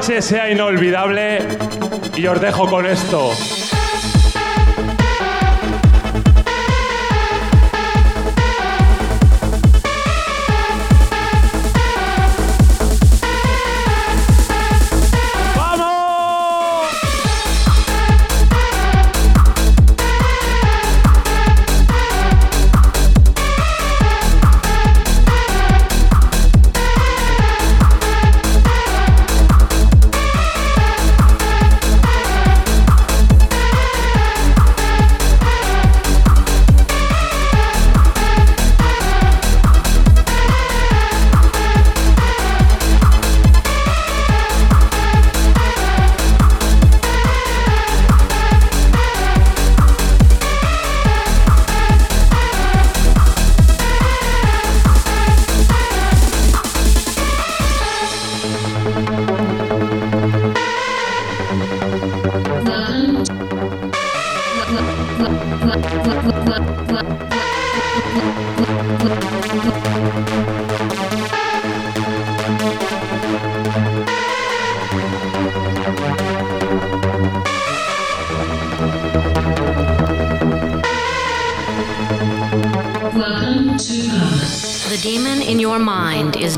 Noche sea inolvidable y os dejo con esto.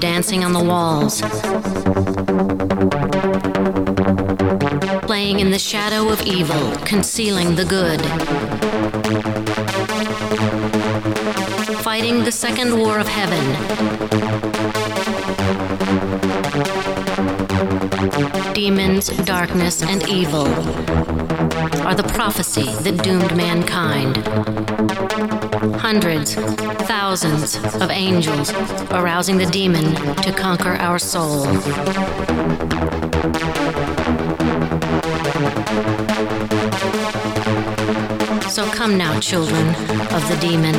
Dancing on the walls. Playing in the shadow of evil, concealing the good. Fighting the second war of heaven. Demons, darkness, and evil are the prophecy that doomed mankind. Hundreds, thousands of angels arousing the demon to conquer our soul. So come now, children of the demon.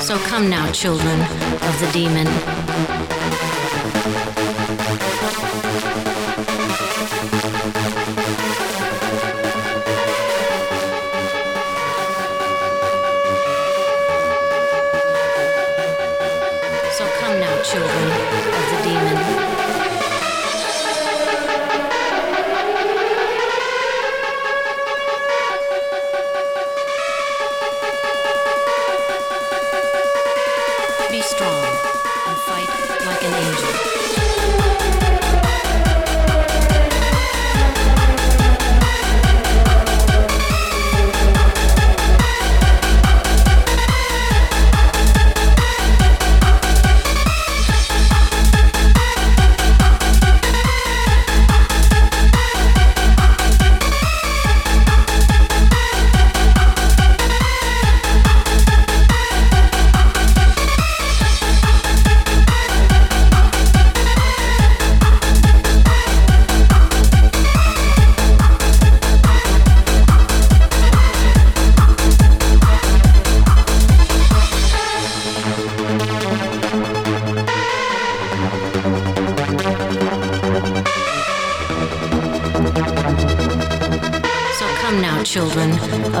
So come now, children of the demon.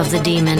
of the demon.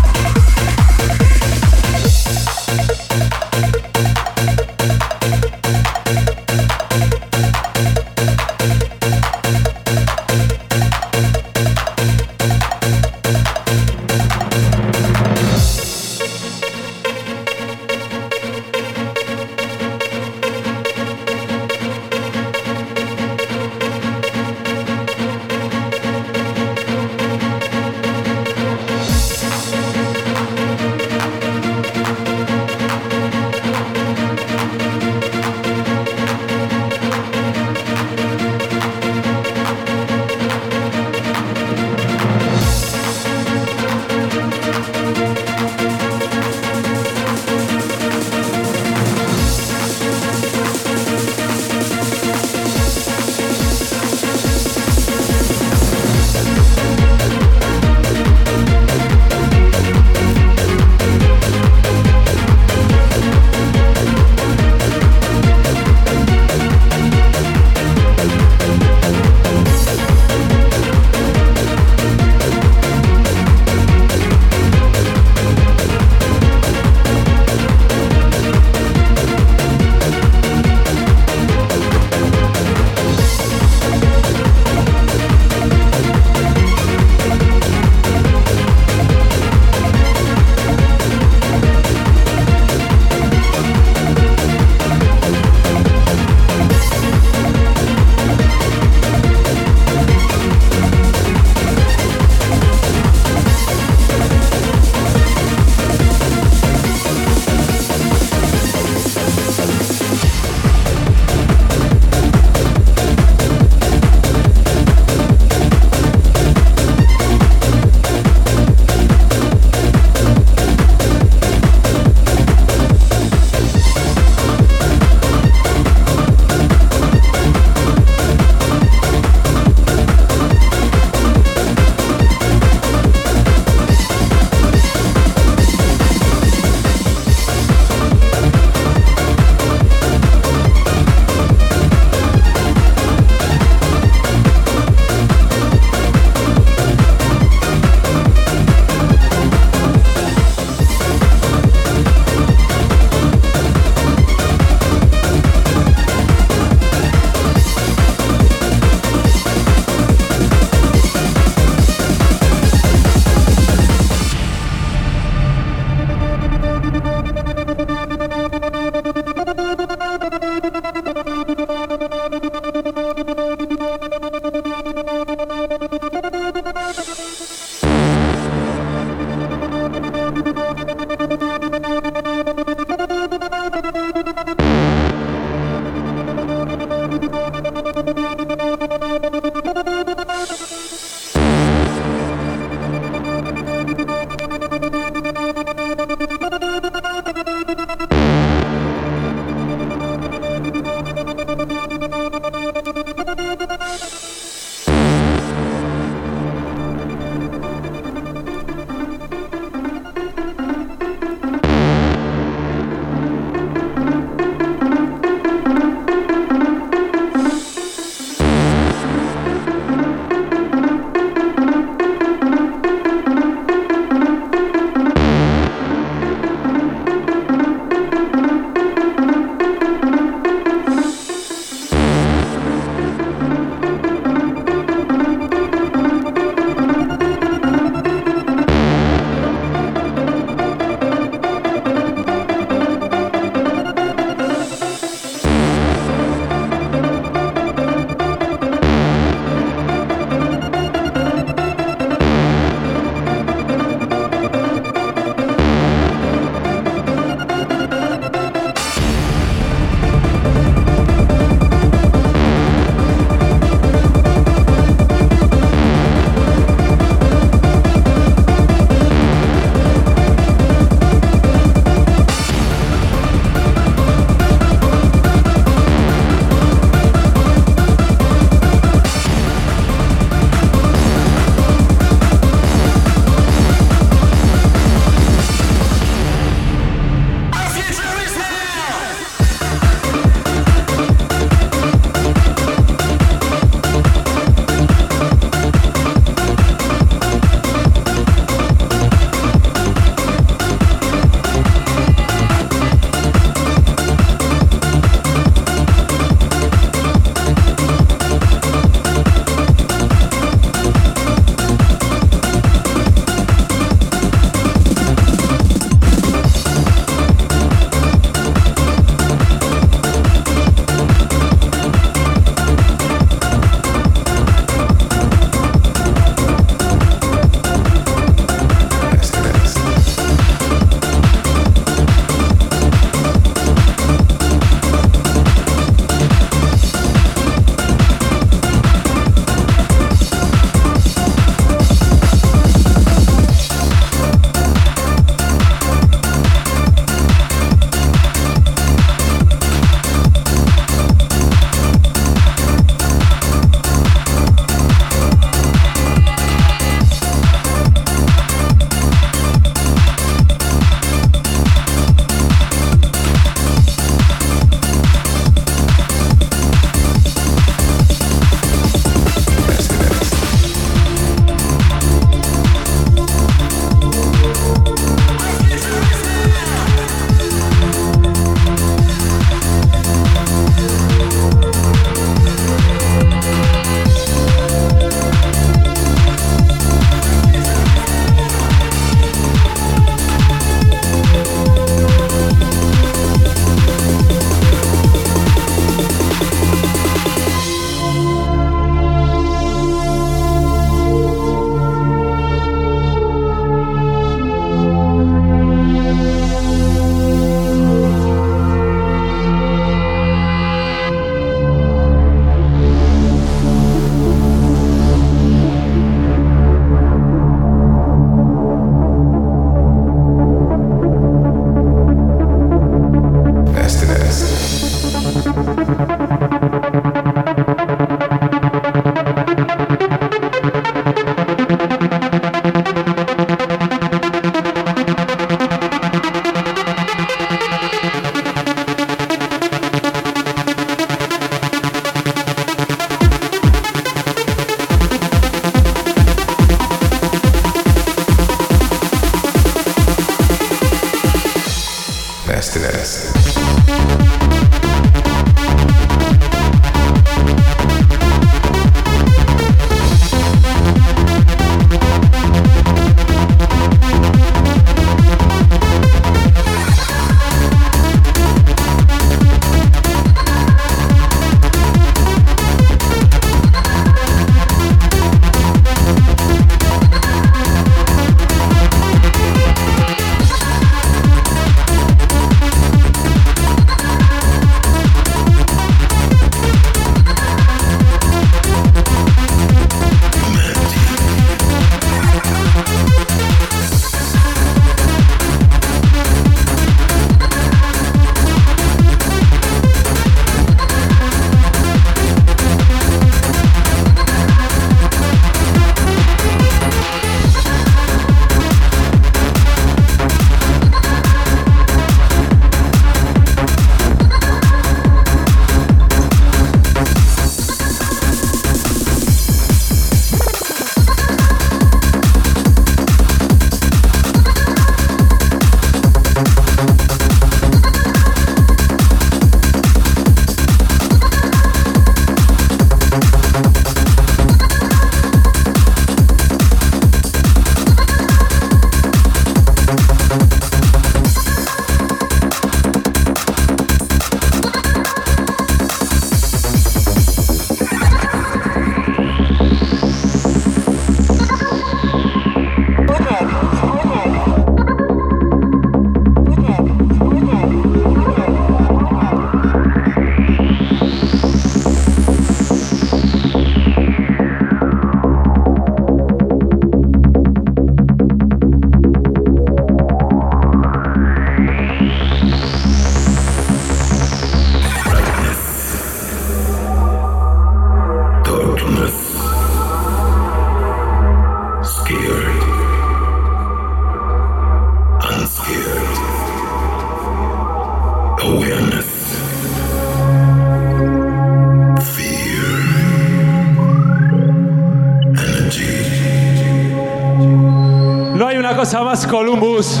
Más Columbus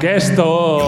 que esto.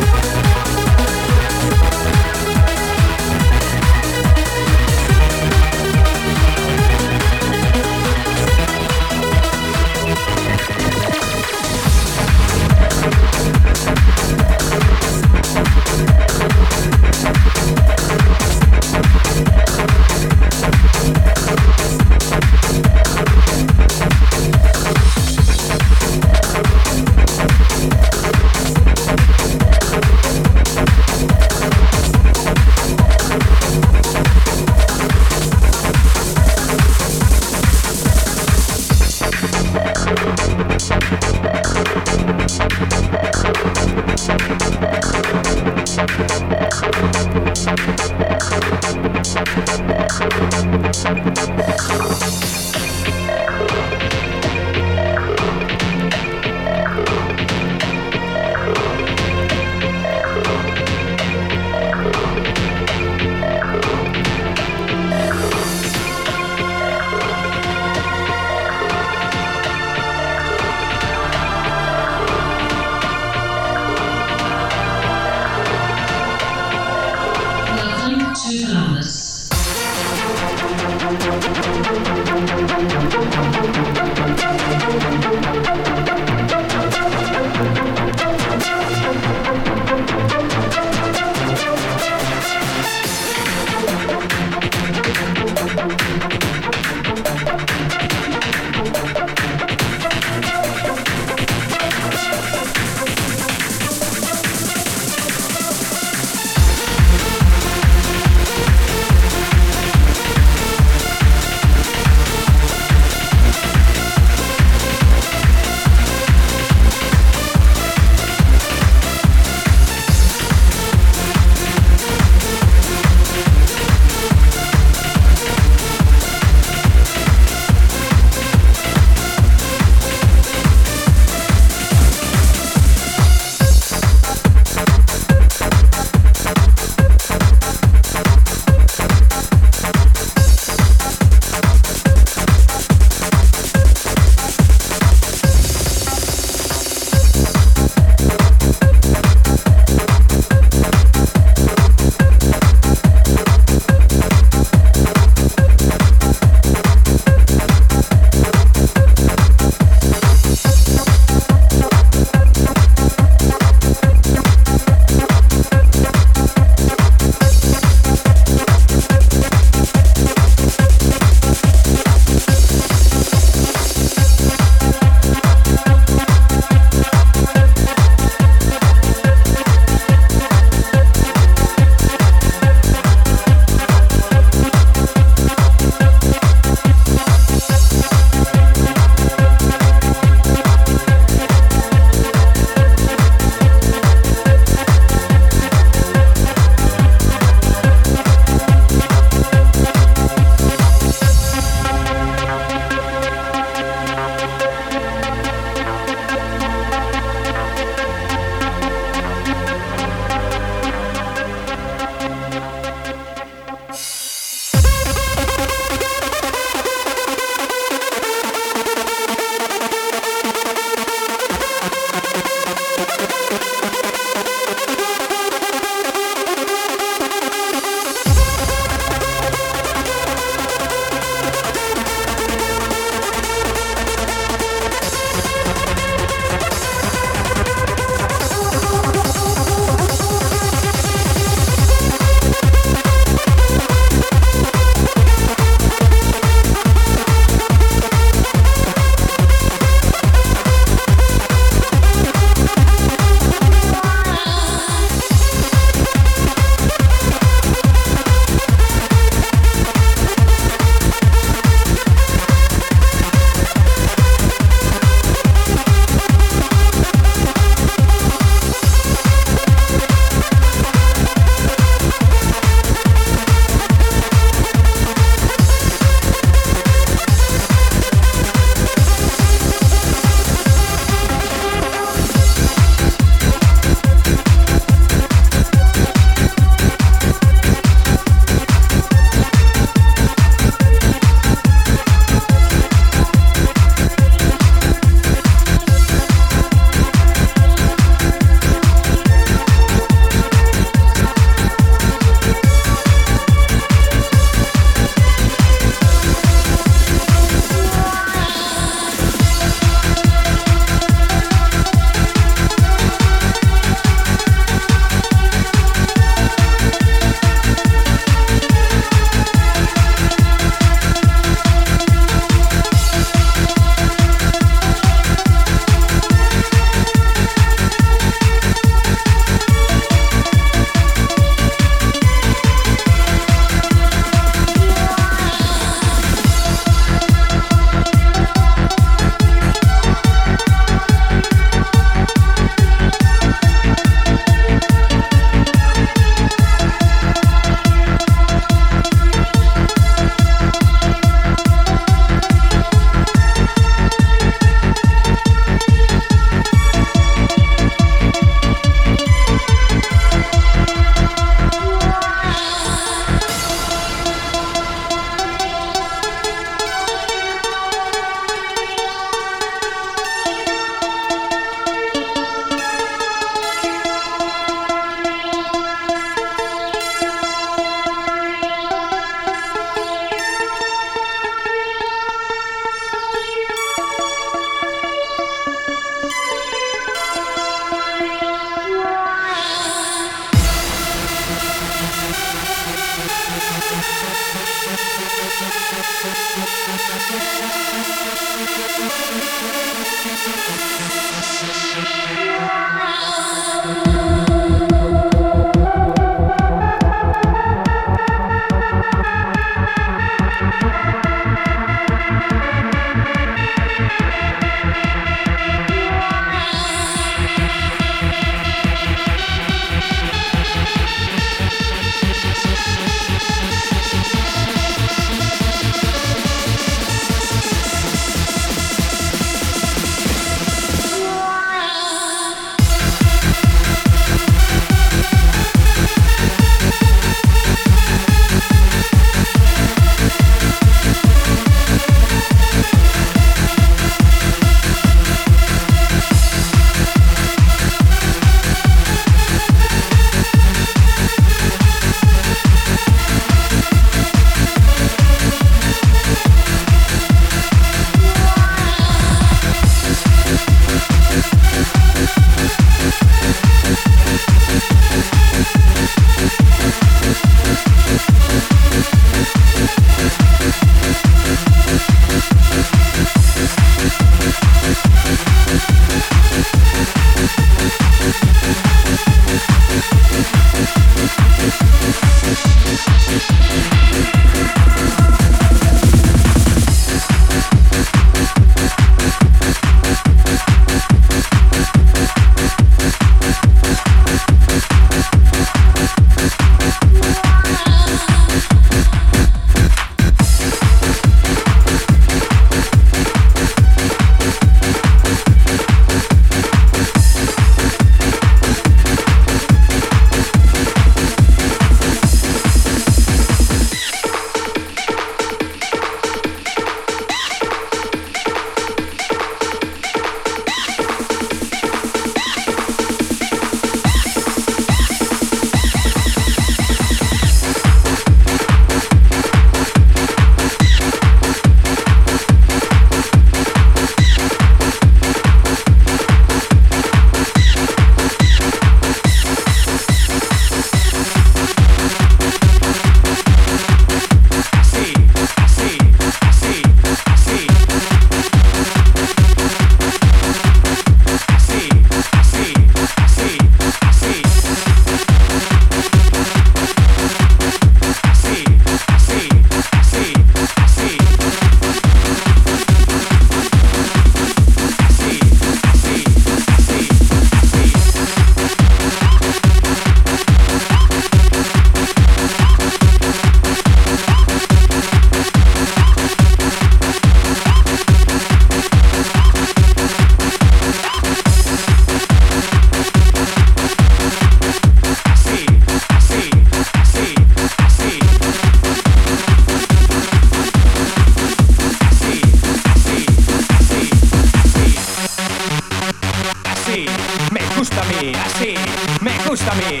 me gusta a mí.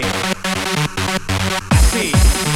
Así.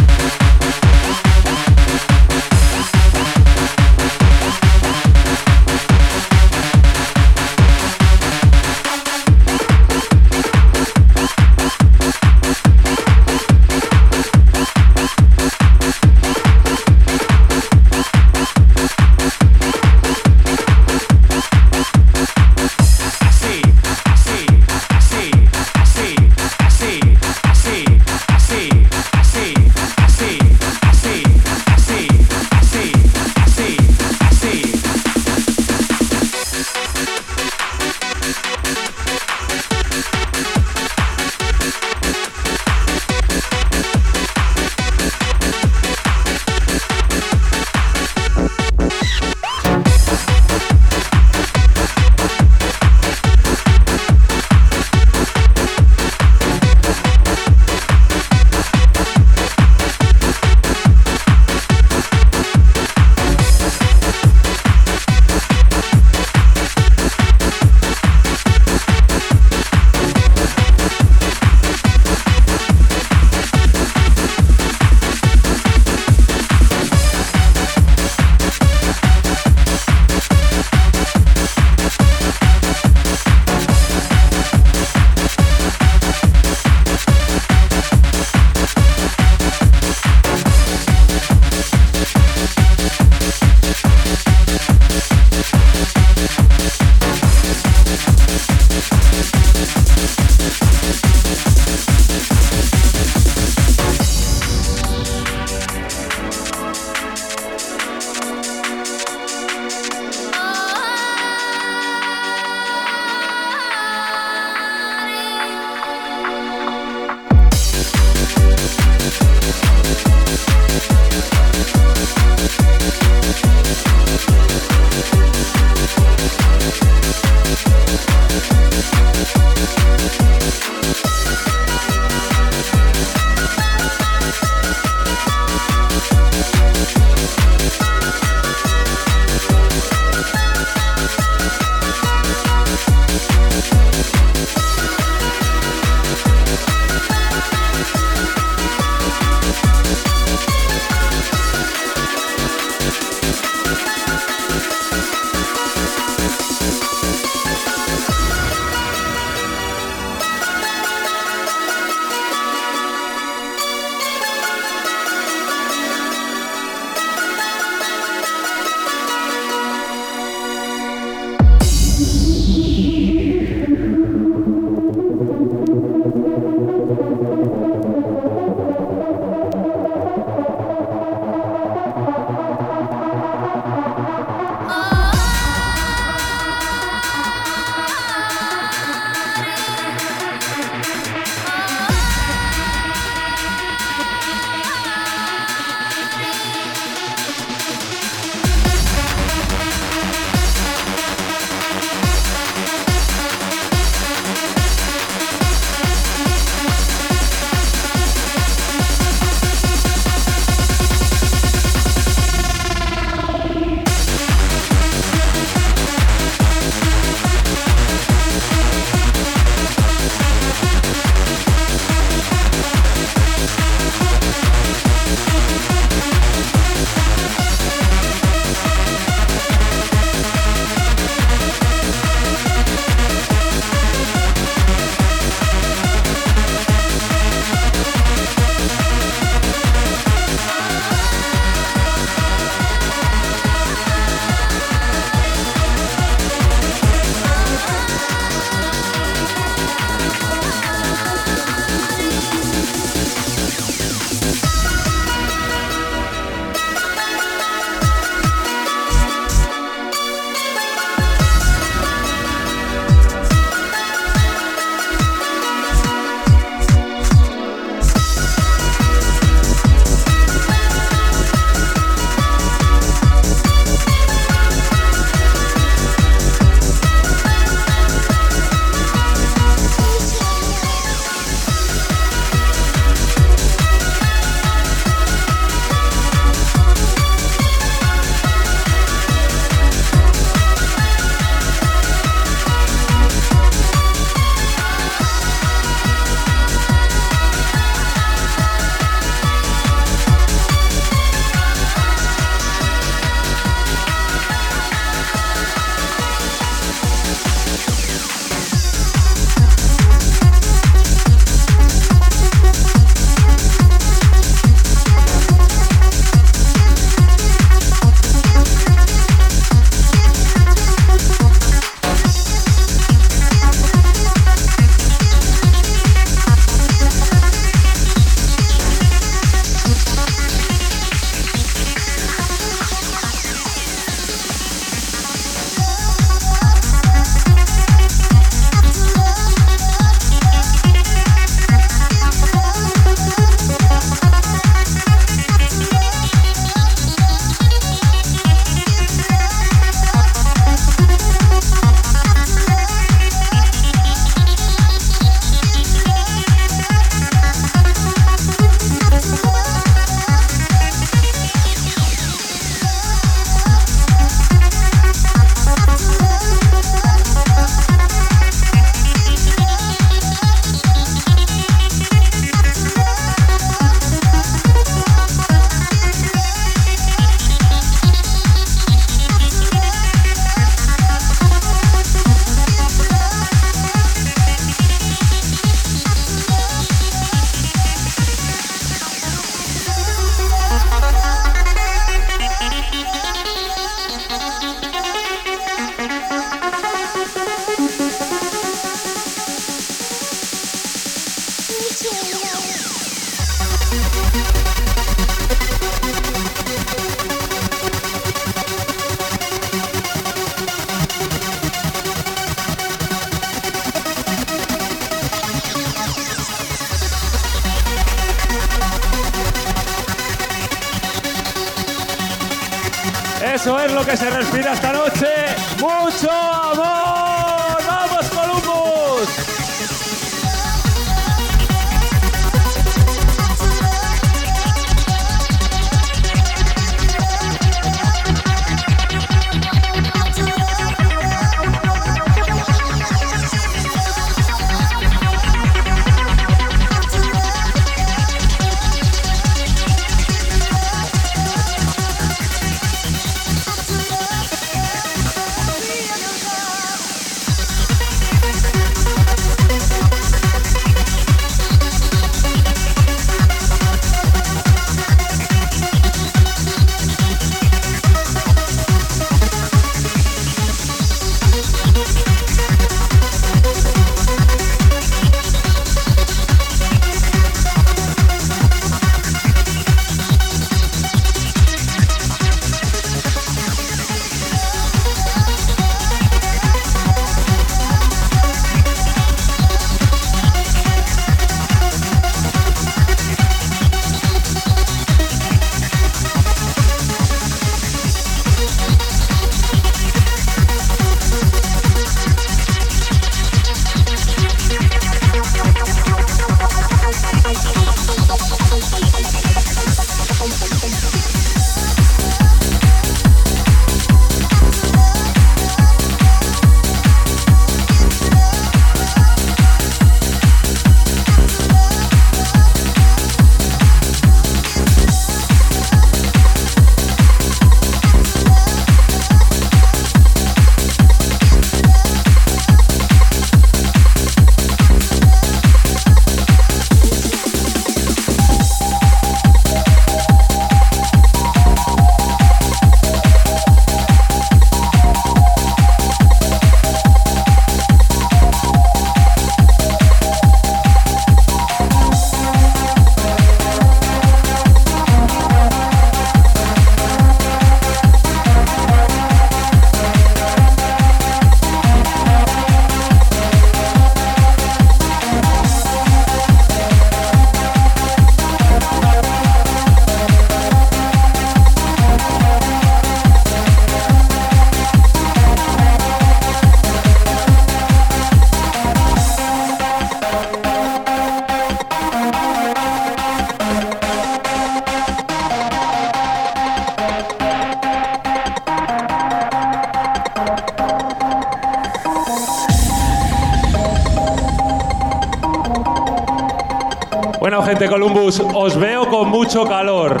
Bueno, gente Columbus, os veo con mucho calor.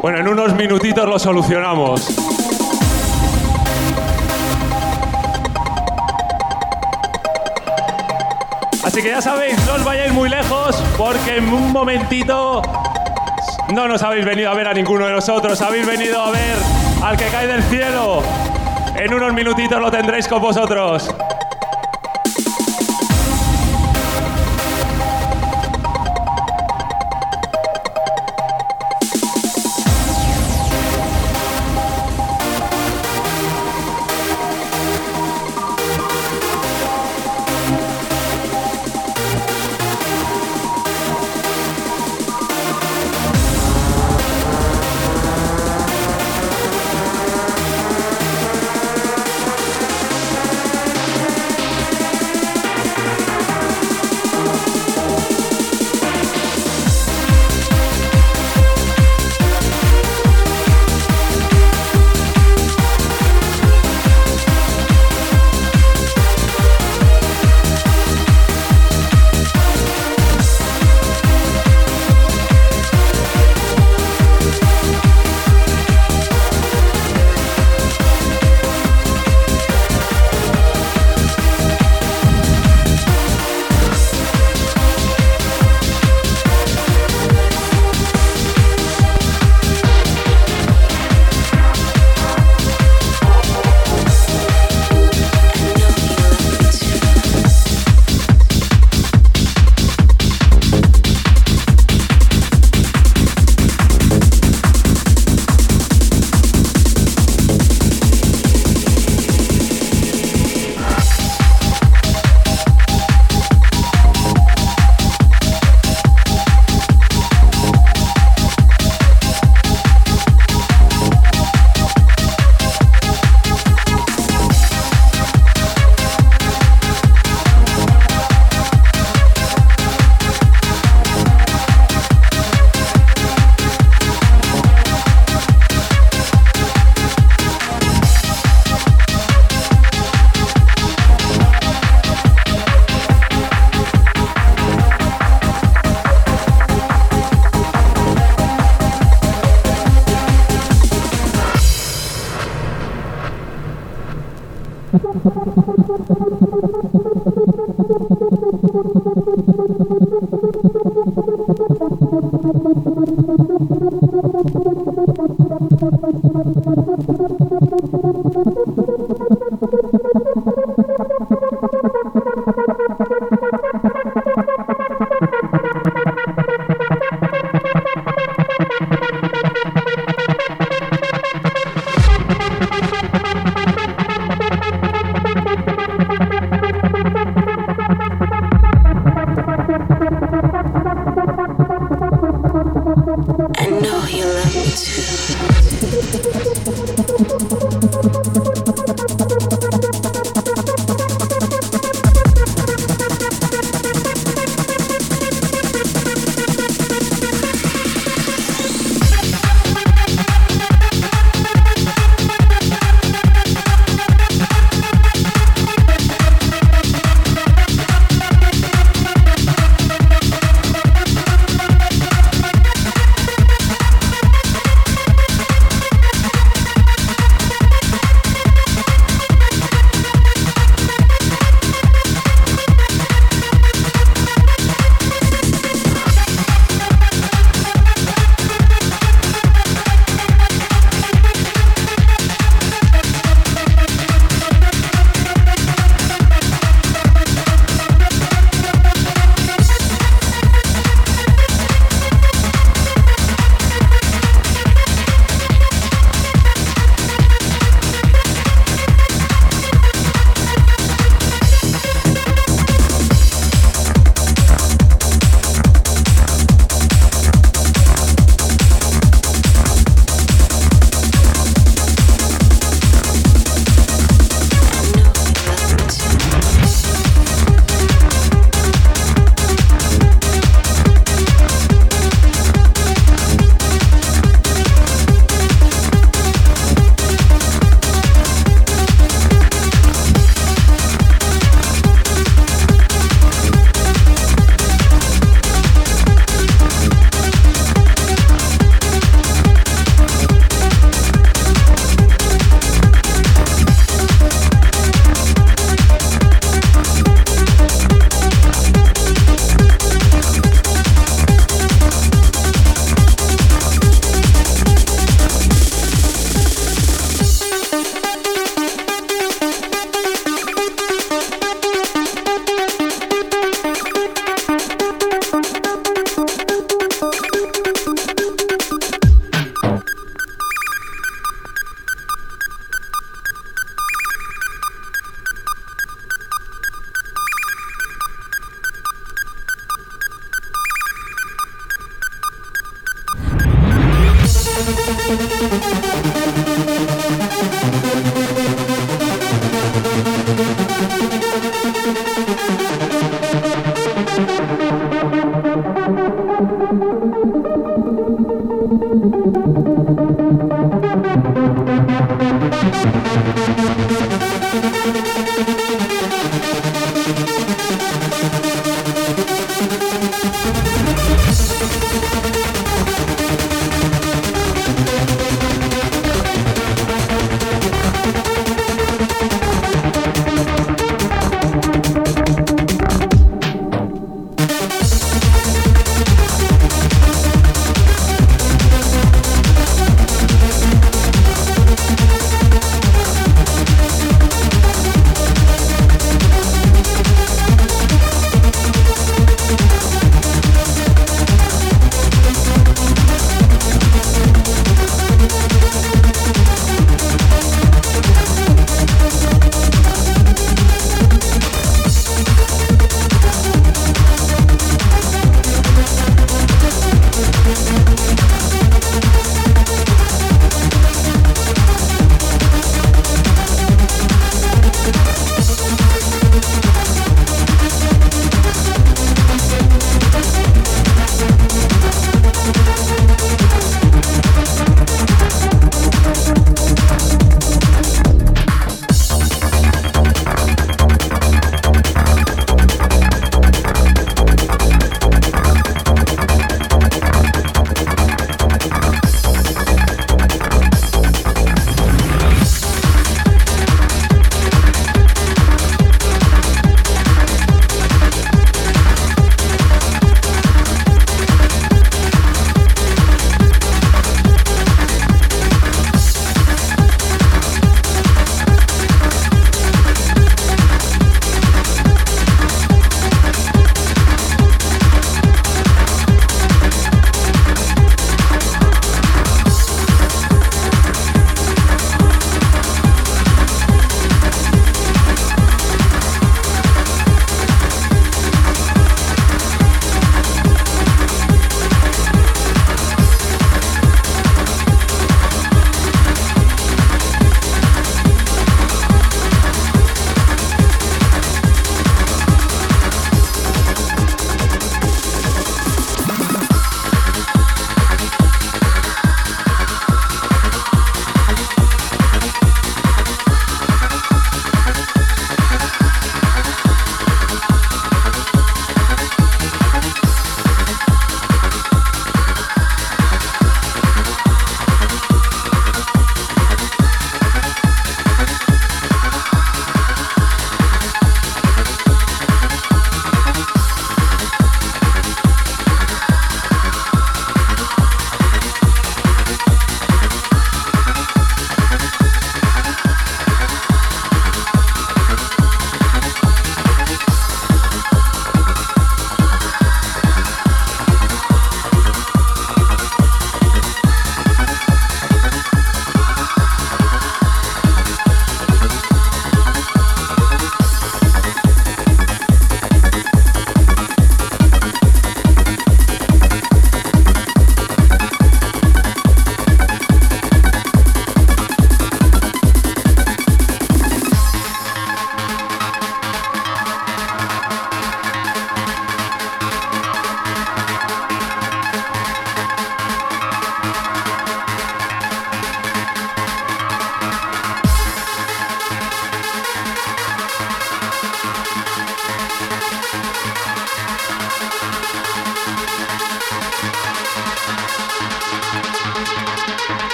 Bueno, en unos minutitos lo solucionamos. Así que ya sabéis, no os vayáis muy lejos porque en un momentito no nos habéis venido a ver a ninguno de nosotros, habéis venido a ver al que cae del cielo. En unos minutitos lo tendréis con vosotros.